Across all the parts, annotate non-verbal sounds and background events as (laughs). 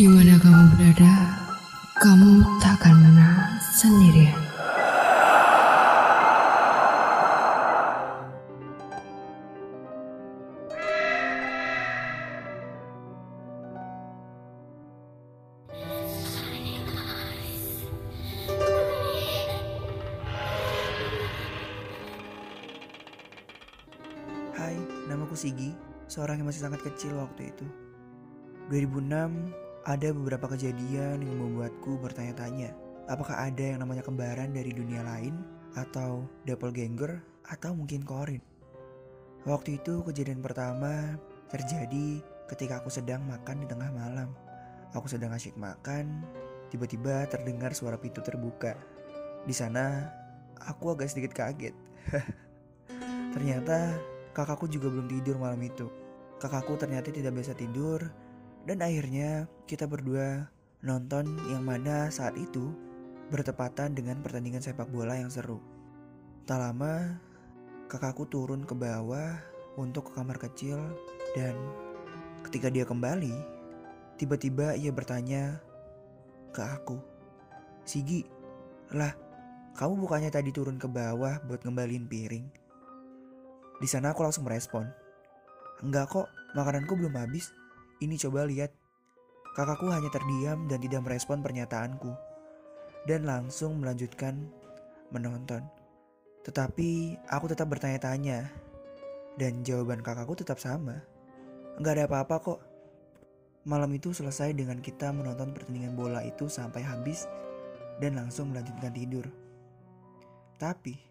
Di mana kamu berada, kamu tak akan pernah sendirian. Hai, namaku Sigi, seorang yang masih sangat kecil waktu itu. 2006, ada beberapa kejadian yang membuatku bertanya-tanya, apakah ada yang namanya kembaran dari dunia lain, atau doppelganger, atau mungkin korin. Waktu itu kejadian pertama terjadi ketika aku sedang makan di tengah malam. Aku sedang asyik makan, tiba-tiba terdengar suara pintu terbuka. Di sana, aku agak sedikit kaget. (laughs) Ternyata kakakku juga belum tidur malam itu. Kakakku ternyata tidak biasa tidur dan akhirnya kita berdua nonton yang mana saat itu bertepatan dengan pertandingan sepak bola yang seru. Tak lama kakakku turun ke bawah untuk ke kamar kecil dan ketika dia kembali tiba-tiba ia bertanya ke aku. Sigi, lah kamu bukannya tadi turun ke bawah buat ngembaliin piring? Di sana aku langsung merespon. Enggak kok, makananku belum habis. Ini coba lihat. Kakakku hanya terdiam dan tidak merespon pernyataanku. Dan langsung melanjutkan menonton. Tetapi aku tetap bertanya-tanya. Dan jawaban kakakku tetap sama. Enggak ada apa-apa kok. Malam itu selesai dengan kita menonton pertandingan bola itu sampai habis dan langsung melanjutkan tidur. Tapi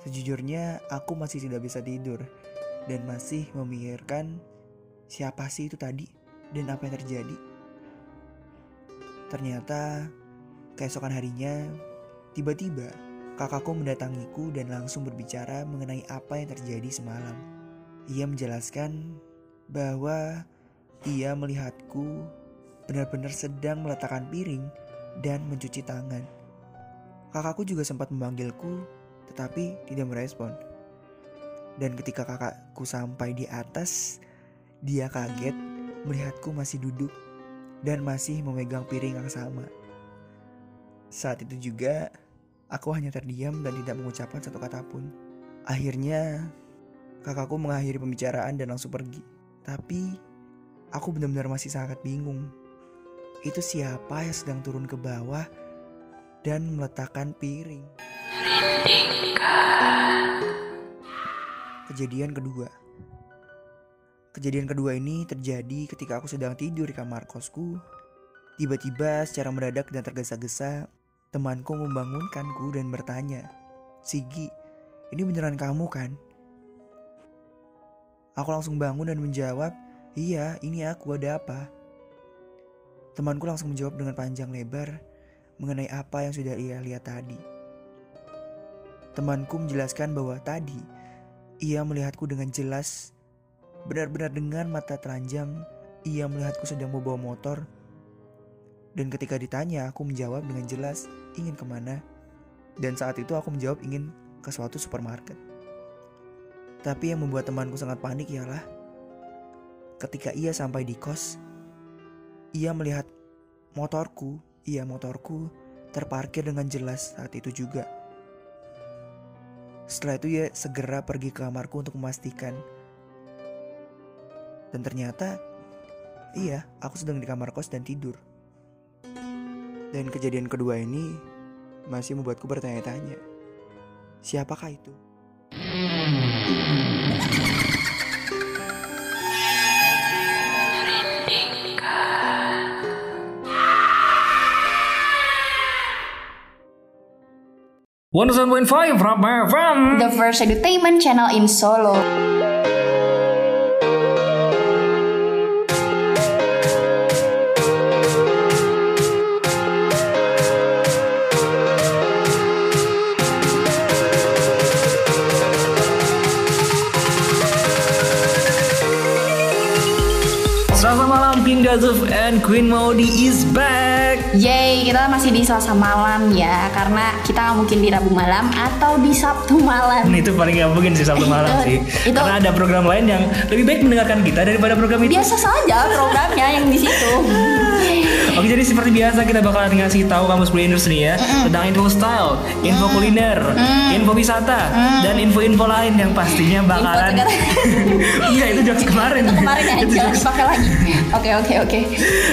Sejujurnya aku masih tidak bisa tidur dan masih memikirkan siapa sih itu tadi dan apa yang terjadi. Ternyata keesokan harinya tiba-tiba kakakku mendatangiku dan langsung berbicara mengenai apa yang terjadi semalam. Ia menjelaskan bahwa ia melihatku benar-benar sedang meletakkan piring dan mencuci tangan. Kakakku juga sempat memanggilku tetapi tidak merespon. Dan ketika kakakku sampai di atas, dia kaget melihatku masih duduk dan masih memegang piring yang sama. Saat itu juga, aku hanya terdiam dan tidak mengucapkan satu kata pun. Akhirnya, kakakku mengakhiri pembicaraan dan langsung pergi. Tapi, aku benar-benar masih sangat bingung. Itu siapa yang sedang turun ke bawah dan meletakkan piring? Kejadian kedua. Kejadian kedua ini terjadi ketika aku sedang tidur di kamar kosku. Tiba-tiba secara mendadak dan tergesa-gesa, temanku membangunkanku dan bertanya, Sigi, ini beneran kamu kan? Aku langsung bangun dan menjawab, iya ini aku ada apa? Temanku langsung menjawab dengan panjang lebar mengenai apa yang sudah ia lihat tadi. Temanku menjelaskan bahwa tadi ia melihatku dengan jelas, benar-benar dengan mata telanjang. Ia melihatku sedang membawa motor, dan ketika ditanya, aku menjawab dengan jelas ingin ke mana. Dan saat itu aku menjawab ingin ke suatu supermarket. Tapi yang membuat temanku sangat panik ialah ketika ia sampai di kos, ia melihat motorku, iya motorku terparkir dengan jelas saat itu juga. Setelah itu ia segera pergi ke kamarku untuk memastikan. Dan ternyata, iya, aku sedang di kamar kos dan tidur. Dan kejadian kedua ini masih membuatku bertanya-tanya. Siapakah itu? One point five FM. The first entertainment channel in Solo. King Dazuf and Queen Maudi is back. Yeay, kita masih di Selasa malam ya Karena kita nggak mungkin di Rabu malam atau di Sabtu malam Nah, itu paling gak mungkin sih Sabtu malam Itu- sih. itu- Karena ada program lain yang lebih baik mendengarkan kita daripada program itu. Biasa saja programnya yang di situ Oke jadi seperti biasa kita bakalan ngasih tahu kampus Brainers nih ya tentang info style, info kuliner, info wisata, dan info-info lain yang pastinya bakalan. (laughs) Iya itu jokes kemarin. Itu kemarin ya, Itu jokes- dipakai lagi Oke, oke, oke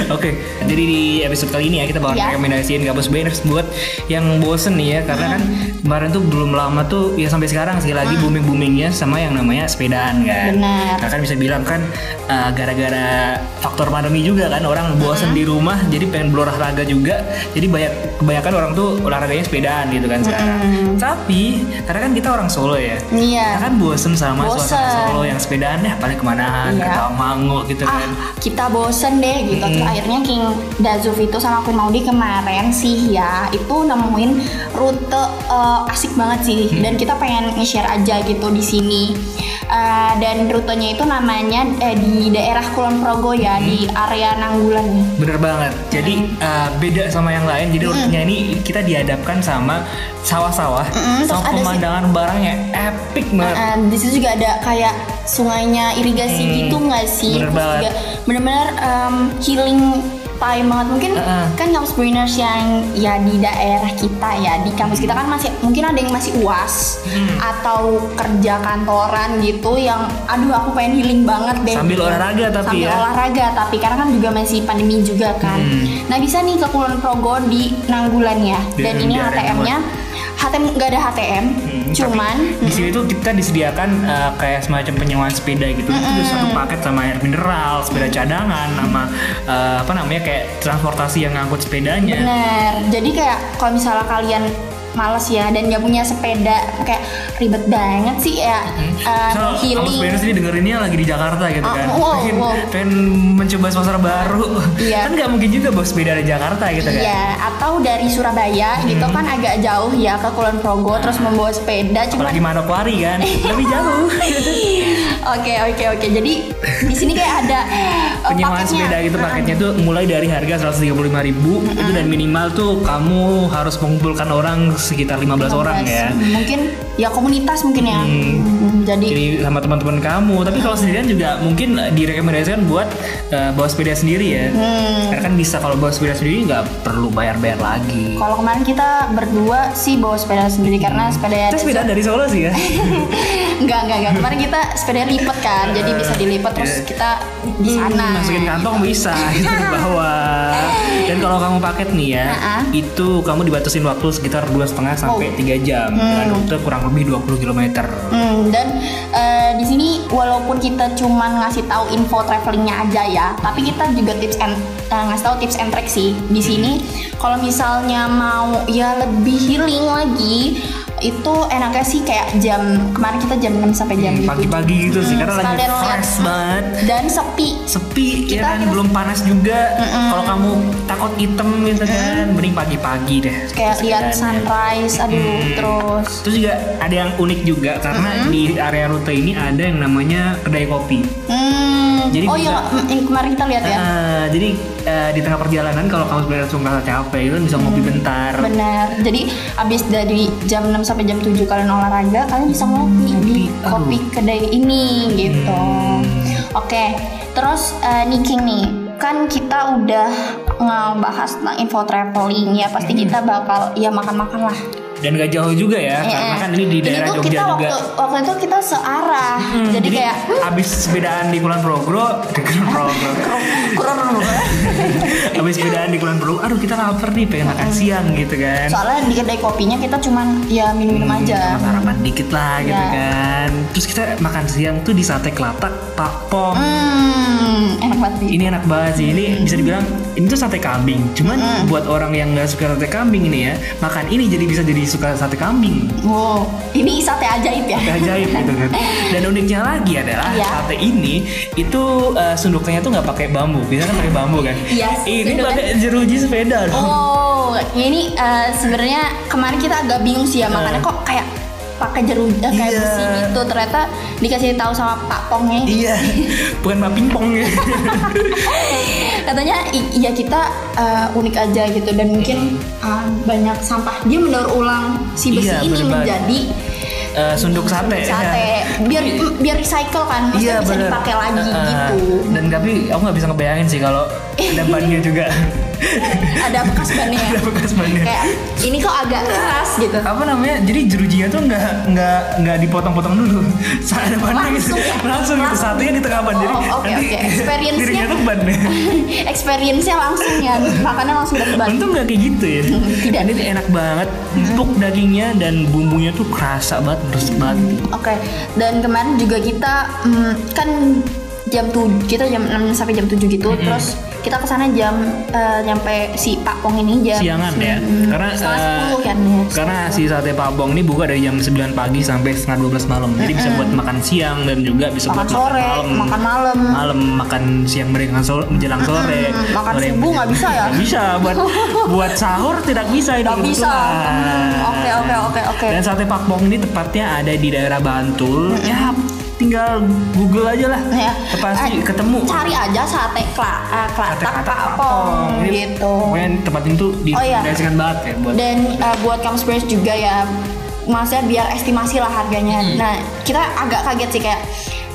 Oke, jadi di episode kali ini ya kita bakal Ya. rekomendasiin kampus Brainers buat yang bosen nih ya karena kan kemarin tuh belum lama tuh ya sampai sekarang sih lagi booming boomingnya sama yang namanya sepedaan kan. Benar. Nah kan bisa bilang kan uh, gara-gara faktor pandemi juga kan orang bosen di rumah jadi pengen berolahraga juga jadi banyak kebanyakan orang tuh olahraganya sepedaan gitu kan sekarang. Tapi karena kan kita orang Solo ya. Iya Kita kan bosen sama Bosen. suasana Solo yang sepedaan ya paling ke mana Iya. ke Tamango gitu ah kan. kita bosen deh gitu Terus akhirnya King Dazuf itu sama Queen Maudi kemarin sih ya itu nemuin rute eh, asik banget sih dan kita pengen nge-share aja gitu di sini Eh, dan rutenya itu namanya eh, di daerah Kulon Progo ya di area Nanggulan Bener banget. Jadi uh, beda sama yang lain. Jadi rutenya ini kita dihadapkan sama sawah-sawah, terus sama si- pemandangan barangnya epic banget. Eh, di situ juga ada kayak sungainya irigasi Hmm, gitu nggak sih? bener Terus banget. juga bener-bener em, healing time banget. Mungkin Heeh. kan kampus Brainers yang ya di daerah kita ya di kampus kita kan masih mungkin ada yang masih uas Hmm. atau kerja kantoran gitu yang aduh aku pengen healing banget deh. Sambil olahraga tapi Sambil ya. olahraga tapi karena kan juga masih pandemi juga kan. Hmm. Nah bisa nih ke Kulon Progo di Nanggulan ya. Dan ini area HTM-nya HTM nggak ada HTM, Hmm, cuman di sini tuh kita disediakan uh, kayak semacam penyewaan sepeda gitu. Itu tuh satu paket sama air mineral, sepeda cadangan, sama uh, apa namanya kayak transportasi yang ngangkut sepedanya. Bener. Jadi kayak kalau misalnya kalian males ya dan nggak punya sepeda kayak ribet banget sih ya uh, So, healing. Brainers ini dengerinnya lagi di Jakarta gitu Ah, kan. wow, pengen, wow. pengen mencoba suasana baru. Iya. Kan nggak mungkin juga bawa sepeda dari Jakarta gitu kan. Iya, atau dari Surabaya gitu kan agak jauh ya ke Kulon Progo terus membawa sepeda cuma Apalagi Manokwari kan, (laughs) lebih jauh. Oke oke oke. Jadi di sini kayak ada (laughs) uh, Penyewaan paketnya. sepeda gitu paketnya tuh mulai dari harga 135.000 ribu itu dan minimal tuh kamu harus mengumpulkan orang sekitar 15, orang ya. Mungkin ya komunitas mungkin ya. Hmm, Jadi Jadi sama teman-teman kamu, tapi kalau sendirian juga mungkin direkomendasikan buat eh, bawa sepeda sendiri ya. Hmm. Karena kan bisa kalau bawa sepeda sendiri nggak perlu bayar-bayar lagi. kalau kemarin kita berdua sih bawa sepeda sendiri karena sepeda Kita sepeda dari Solo sih ya. (laughs) Enggak, enggak, enggak. Kemarin kita sepeda lipat kan, jadi bisa dilipat terus Iya. kita di sana. Hmm, masukin kantong bisa (laughs) itu di bawah. Dan kalau kamu paket nih ya, Uh-uh. itu kamu dibatasin waktu sekitar dua setengah sampai Oh. 3 jam dengan rute kurang lebih 20 km. Hmm, dan eh, di sini walaupun kita cuman ngasih tahu info travelingnya aja ya, tapi kita juga tips and eh, ngasih tahu tips and trick sih. Di sini kalau misalnya mau ya lebih healing lagi, itu enaknya sih kayak jam kemarin kita jam 6 sampai jam Hmm. Pagi-pagi gitu sih Hmm, karena lagi fresh banget. Dan sepi. Sepi ya Kita- kan kita- belum panas juga. Kalau kamu takut hitam gitu kan, mending pagi-pagi deh. Kayak lihat sunrise, aduh, Hmm. terus Terus juga ada yang unik juga karena di area rute ini ada yang namanya kedai kopi. Hmm. Jadi oh iya, mm, yang kemarin kita lihat ya. Ah, jadi eh, di tengah perjalanan kalau kamu sebenarnya langsung merasa capek itu bisa ngopi bentar. Benar. Jadi abis dari jam 6 sampai jam 7 kalian olahraga, kalian bisa ngopi di Ngopi, kopi kedai ini gitu. Oke. Terus eh, nih King nih, kan kita udah ngebahas tentang info traveling ya, pasti kita bakal ya makan-makan lah. Dan gak jauh juga ya, Eh, karena kan ini di daerah Jogja kita juga. Waktu, waktu itu kita searah. Hmm, jadi, kayak hmm, abis sepedaan di Kulon Progro, di Kulon Progro. kurang (laughs) abis sepedaan di Kulon Progro, aduh kita lapar nih pengen makan siang gitu kan. Soalnya di kedai kopinya kita cuman ya minum-minum aja. Sama sarapan dikit lah gitu Ya. kan. Terus kita makan siang tuh di sate kelatak Pak Pom. Hmm, enak banget sih. Ini enak banget sih. Ini bisa dibilang ini tuh sate kambing. Cuman buat orang yang nggak suka sate kambing ini ya, makan ini jadi bisa jadi suka sate kambing. Wow, ini sate ajaib ya. Ajaib gitu kan. (laughs) Dan uniknya lagi adalah Iya. sate ini itu uh, sunduknya tuh nggak pakai bambu. Biasanya kan pakai bambu kan. Iya, Ini sunduknya- pakai jeruji sepeda. dong. Oh, ini eh, sebenarnya kemarin kita agak bingung sih ya makannya kok kayak pakai jeru eh, kayak Iya. besi gitu ternyata dikasih tahu sama Pak Pongnya Iya, (laughs) bukan mbak pingpong ya. (laughs) katanya "I- iya kita uh, unik aja gitu dan mungkin uh, banyak sampah dia mendaur ulang si besi Iya, ini bener banget. Eh, sunduk sate. sate (laughs) biar biar recycle kan Iya bisa bener. dipakai lagi eh, gitu Dan tapi aku nggak bisa ngebayangin sih kalau ada bannya juga. (laughs) ada bekas bannya (laughs) ada bekas bannya. kayak ini kok agak keras gitu apa namanya jadi jerujinya tuh nggak nggak nggak dipotong-potong dulu saat ada bannya gitu Langsung ya? langsung gitu Langsung. satenya di tengah ban jadi Oh, oke, nanti oke. Experience-nya- dirinya tuh ban experience-nya langsung ya makannya langsung dari ban untung nggak kayak gitu ya Tidak. ini enak banget empuk dagingnya dan bumbunya tuh kerasa banget terus banget Oke, dan kemarin juga kita mm, kan jam tuh kita jam 6 sampai jam 7 gitu, terus kita ke sana jam eh, nyampe si Pak Pong ini jam siangan ya? Mm, karena setengah eh, sepuluh kan ya. karena si sate pabong ini buka dari jam 9 pagi sampai setengah 12 malam. Jadi bisa buat makan siang dan juga bisa makan buat sore, makan malam. makan malam. malam makan siang menjelang sore, menjelang sore. Mm, makan sore subuh nggak bisa ya? (laughs) Nggak bisa buat (laughs) buat sahur tidak bisa ini Nggak bisa. Hmm, oke, oke, oke, oke. dan sate pakbong ini tepatnya ada di daerah Bantul. Ya tinggal Google aja lah Ya. pasti Eh, ketemu Cari aja sate kla, eh, Sate klatak Klatak Pak Pong Ini gitu. pokoknya tempat ini tuh Oh, iya. banget ya buat Dan eh, buat kamu Spurs juga ya, maksudnya biar estimasi lah harganya. Hmm. Nah, kita agak kaget sih kayak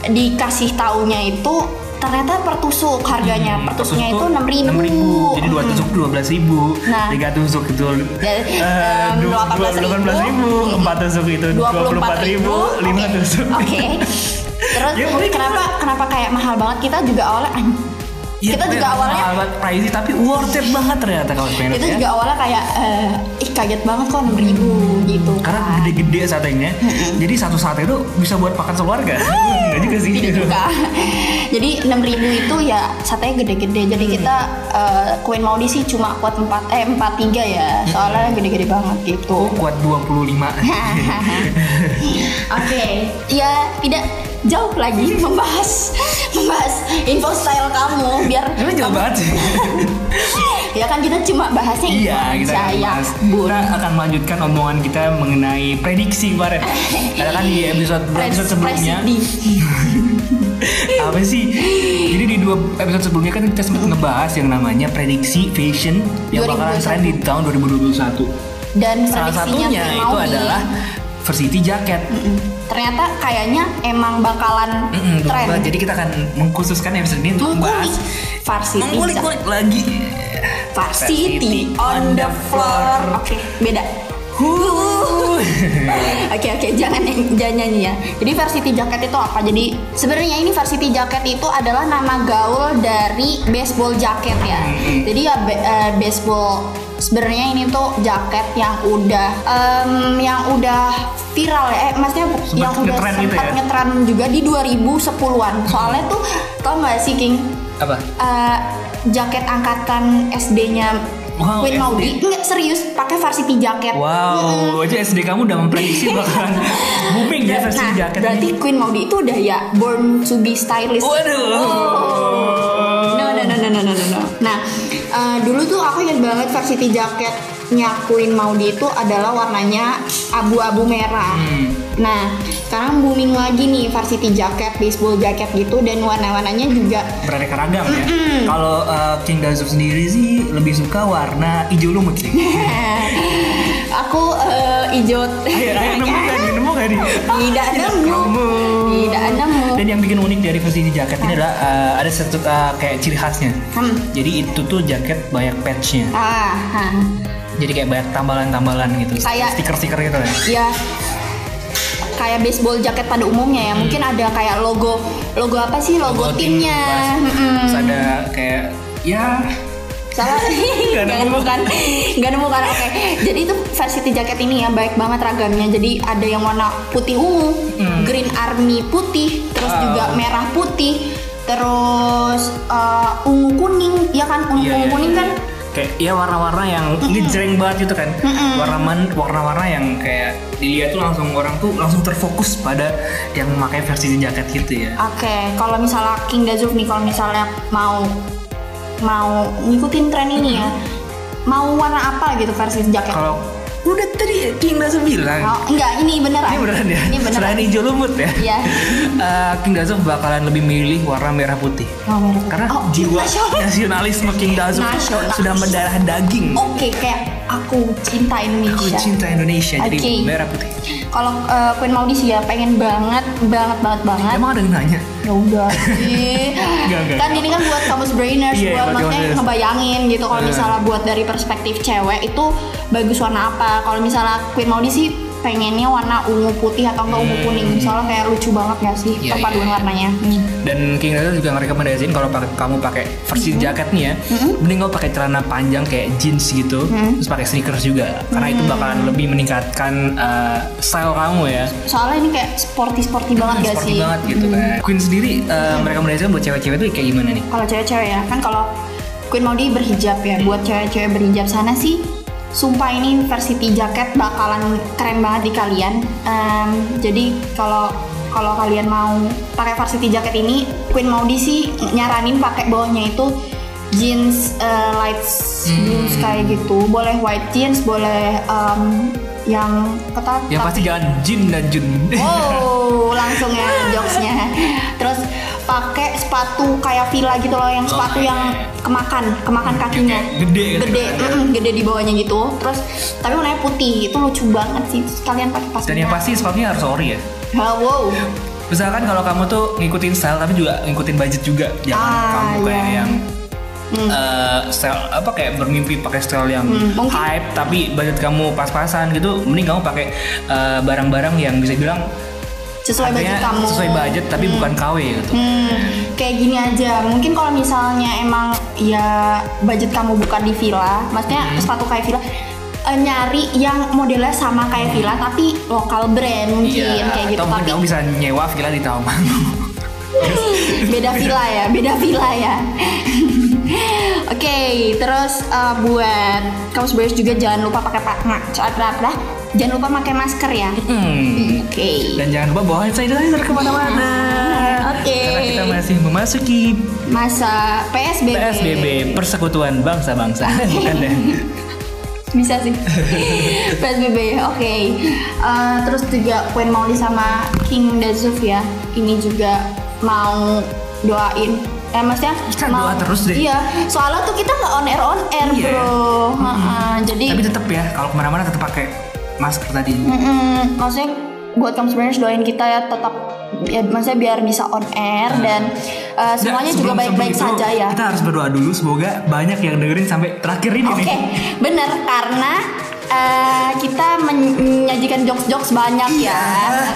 dikasih taunya itu ternyata per tusuk harganya. per tusuknya itu enam ribu. Hmm, jadi dua tusuk dua belas ribu. Nah. tiga tusuk itu Dan, eh, 18.000, belas ribu. empat tusuk itu dua puluh empat ribu. Lima tusuk. Oke. Terus Ya, kenapa kenapa kayak mahal banget? Kita juga awalnya "An- Iya, kita juga awalnya mahal banget, pricey tapi worth it banget ternyata kalau pengen itu ya. juga awalnya kayak eh, ih kaget banget kok enam ribu gitu karena kan. gede-gede satenya jadi satu sate itu bisa buat makan sekeluarga enggak (laughs) juga sih. tidak juga (laughs) jadi enam ribu itu ya satenya gede-gede. Jadi Hmm. kita eh, Queen Maudi sih cuma kuat empat eh empat tiga ya. Soalnya Hmm. gede-gede banget gitu. Kuat 25 (laughs) Oke, ya tidak jauh lagi membahas membahas info style kamu biar Ini jauh kamu- banget (laughs) sih. ya kan kita cuma bahasnya Iya, kita akan ya, bahas. Bun. Kita akan melanjutkan omongan kita mengenai prediksi kemarin. (laughs) Karena kan di episode episode sebelumnya (laughs) apa sih? Jadi di dua episode sebelumnya kan kita sempat ngebahas yang namanya prediksi fashion yang bakalan 2021. tren di tahun 2021. dan Salah satunya itu adalah Varsity Jacket. Mm-mm. ternyata kayaknya emang bakalan Mm-mm, tren betul. Jadi kita akan mengkhususkan episode ini untuk membahas varsity mengulik-ulik lagi varsity on the floor oke beda Huh. (laughs) Oke oke jangan jangan nyanyi ya. Jadi varsity jacket itu apa? Jadi sebenarnya ini varsity jacket itu adalah nama gaul dari baseball jacket ya. Jadi ya be- eh, baseball sebenarnya ini tuh jaket yang udah em, yang udah viral ya. Eh maksudnya Sempet yang udah gitu sempat ya? ngetren juga di 2010-an. Soalnya tuh tau nggak sih King? apa? Eh, jaket angkatan SD-nya Wow, Queen SD. Maudi enggak serius pakai varsity jacket. Wow, aja SD kamu udah memprediksi (laughs) bakalan booming ya versi nah, jaket berarti ini. Queen Maudi itu udah ya born to be stylish. Waduh. No, no, no, no, no, no, no, no. Nah, eh, dulu tuh aku ingat banget varsity jaketnya Queen Maudi itu adalah warnanya abu-abu merah. Hmm. Nah, sekarang booming lagi nih varsity jacket, baseball jacket gitu dan warna-warnanya juga Beraneka ragam ya. Kalau uh, King Dazuf sendiri sih lebih suka warna hijau lumut sih. (laughs) aku eh, hijau. ayo, ayo nemu nih? Nemu nih? Tidak nemu. Nemu. Tidak nemu. Dan yang bikin unik dari versi jaket ini adalah uh, ada satu uh, kayak ciri khasnya. Hmm. Jadi itu tuh jaket banyak patchnya. Ah. Jadi kayak banyak tambalan-tambalan gitu. Kayak- stiker-stiker gitu ya. ya kayak baseball jacket pada umumnya ya mungkin ada kayak logo logo apa sih logo, tim, timnya. Mm-mm. Terus ada kayak ya salah. Nggak (laughs) nggak nemu. nemu kan nggak nemu kan. Oke. Jadi itu varsity jacket ini ya baik banget ragamnya. Jadi ada yang warna putih ungu Hmm. green army putih terus Wow. juga merah putih terus uh, ungu kuning ya kan? Ungu, Iya, ungu iya, kuning iya. kan? Kayak ya warna-warna yang ngejreng banget gitu kan. Warna man warna-warna yang kayak dilihat tuh langsung orang tuh langsung terfokus pada yang memakai versi jaket gitu ya. Oke, kalau misalnya King Dazuf nih, kalau misalnya mau mau ngikutin tren ini ya, mau warna apa gitu versi jaket? kalau Udah tadi King Dazo bilang. Oh, enggak, ini beneran. Ini beneran ya? Ini beneran. Selain hijau lumut ya. Iya. (laughs) Eh, King Dazo bakalan lebih milih warna merah putih. Oh, merah. Karena Oh, jiwa nasional. nasionalisme King Nasionalis. sudah mendarah daging. Oke, kayak aku cinta Indonesia. Aku cinta Indonesia jadi merah putih. Kalau eh, Queen Maudi sih ya pengen banget, banget, banget, banget. Emang ada yang nanya? Ya udah sih. (laughs) Enggak, enggak, kan ini kan buat kamus brainers Iya, buat maksudnya brainers. ngebayangin gitu kalau Eh. misalnya buat dari perspektif cewek itu bagus warna apa. Kalau misalnya Queen Maudi sih pengennya warna ungu putih atau enggak ungu kuning. Soalnya kayak lucu banget gak sih Hmm. Iya, perpaduan iya. warnanya. Hmm. Dan King Dazo juga ngerekomendasiin kalau kamu pakai versi Mm-hmm. jaketnya, mending kamu pakai celana panjang kayak jeans gitu, Mm-hmm. terus pakai sneakers juga, karena itu bakalan lebih meningkatkan uh, style kamu ya. Soalnya ini kayak sporty-sporty banget gak Sporty sih? banget gitu kan. Queen sendiri uh, merekomendasikan buat cewek-cewek itu kayak gimana nih? Kalau cewek-cewek ya, kan kalau Queen Maudi berhijab ya, buat cewek-cewek berhijab sana sih, sumpah ini varsity jaket bakalan keren banget di kalian. Em, jadi kalau kalau kalian mau pakai varsity jaket ini, Queen Maudi sih nyaranin pakai bawahnya itu jeans eh, light blue kayak gitu. Boleh white jeans, boleh em, yang ketat. Yang pasti jangan Jin dan Jun. Oh, (laughs) langsung ya jokesnya. Terus pakai sepatu kayak villa gitu loh, yang sepatu Oke. yang kemakan, kemakan kakinya. Gede gitu Gede, kan. mm-mm, gede di bawahnya gitu. Terus tapi warnanya putih, itu lucu banget sih. Terus kalian pakai pas. Dan yang pasti sepatunya harus ori ya. Wow. Misalkan kalau kamu tuh ngikutin style tapi juga ngikutin budget juga, jangan Ah, kamu kayak iya. yang eh, style apa kayak bermimpi pakai style yang Hmm, mungkin- hype tapi budget kamu pas-pasan gitu, mending kamu pakai eh, barang-barang yang bisa bilang Sesuai budget harganya kamu. sesuai budget tapi bukan KW gitu. Hmm, kayak gini aja. Mungkin kalau misalnya emang ya budget kamu bukan di villa, maksudnya Hmm. sepatu kayak villa, eh, nyari yang modelnya sama kayak villa tapi lokal brand mungkin kayak gitu. Iya, atau mungkin Tapi kamu bisa nyewa villa di Tawangmangu. (laughs) beda villa ya, beda villa ya. (laughs) Oke, terus eh, buat kamu sebenarnya juga jangan lupa pakai pak, apa, jangan lupa pakai masker ya. Hmm. Oke. Dan jangan lupa bawa hand sanitizer ke mana-mana. (laughs) Oke. Karena kita masih memasuki Masa PSBB. PSBB Persekutuan Bangsa-Bangsa. Bukan (laughs) deh. bisa sih (laughs) PSBB oke Eh, terus juga Queen Mauli sama King Dazuf ya ini juga mau doain eh maksudnya Kita mau doa terus deh. iya soalnya tuh kita nggak on air on air Iya. bro Ha-ha, jadi Tapi tetap ya kalau ke mana-mana tetap pakai masker tadi. mm-mm, maksudnya buat kamu sebenarnya doain kita ya tetap ya maksudnya biar bisa on air dan eh, semuanya Nggak, juga baik-baik saja ya Kita harus berdoa dulu semoga banyak yang dengerin sampai terakhir ini Oke, nih. bener karena eh, kita men- menyajikan jokes-jokes banyak ya.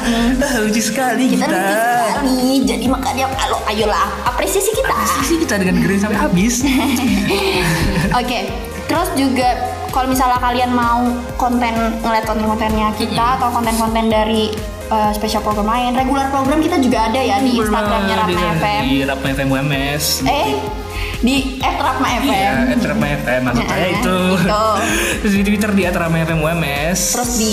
Mm. (laughs) Ah, lucu sekali Kita kita. lucu sekali, jadi makanya kalau ayolah apresiasi kita. Sih kita dengan dengerin sampai habis. (laughs) Oke, terus juga kalau misalnya kalian mau konten ngeliat konten-kontennya kita atau konten-konten dari eh, special program lain, regular program kita juga ada ya di Instagramnya Ratna Di- FM. Di Rapma FM WMS. Eh, di @ratna FM. Iya, at Rapma FM maksud saya itu. gitu. (laughs) Terus di Twitter di at Rapma FM WMS. Terus di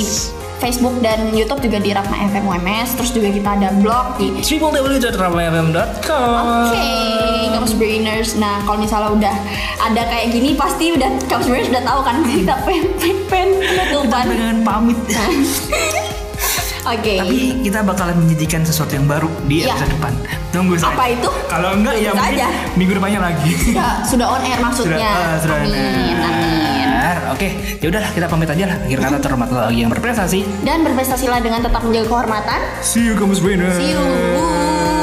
Facebook dan YouTube juga di Ratna FM WMS. Terus juga kita ada blog di www.rapmafm.com. Oke, kamu brainers. Nah, kalau misalnya udah ada kayak gini, pasti udah kamu brainers udah tahu kan kita pen pen pen penutupan. dengan pamit. (laughs) Oke. Tapi kita bakalan menyajikan sesuatu yang baru di Iya. episode depan. Tunggu saja. Apa itu? Kalau enggak ya Tunggu mungkin saja. minggu depannya lagi. Sudah, sudah on air maksudnya. Sudah, ah, sudah amin, benar. amin. Oke, ya udahlah kita pamit aja lah. Akhir kata terhormat lagi yang berprestasi. Dan berprestasilah dengan tetap menjaga kehormatan. See you kamus brainers. See you.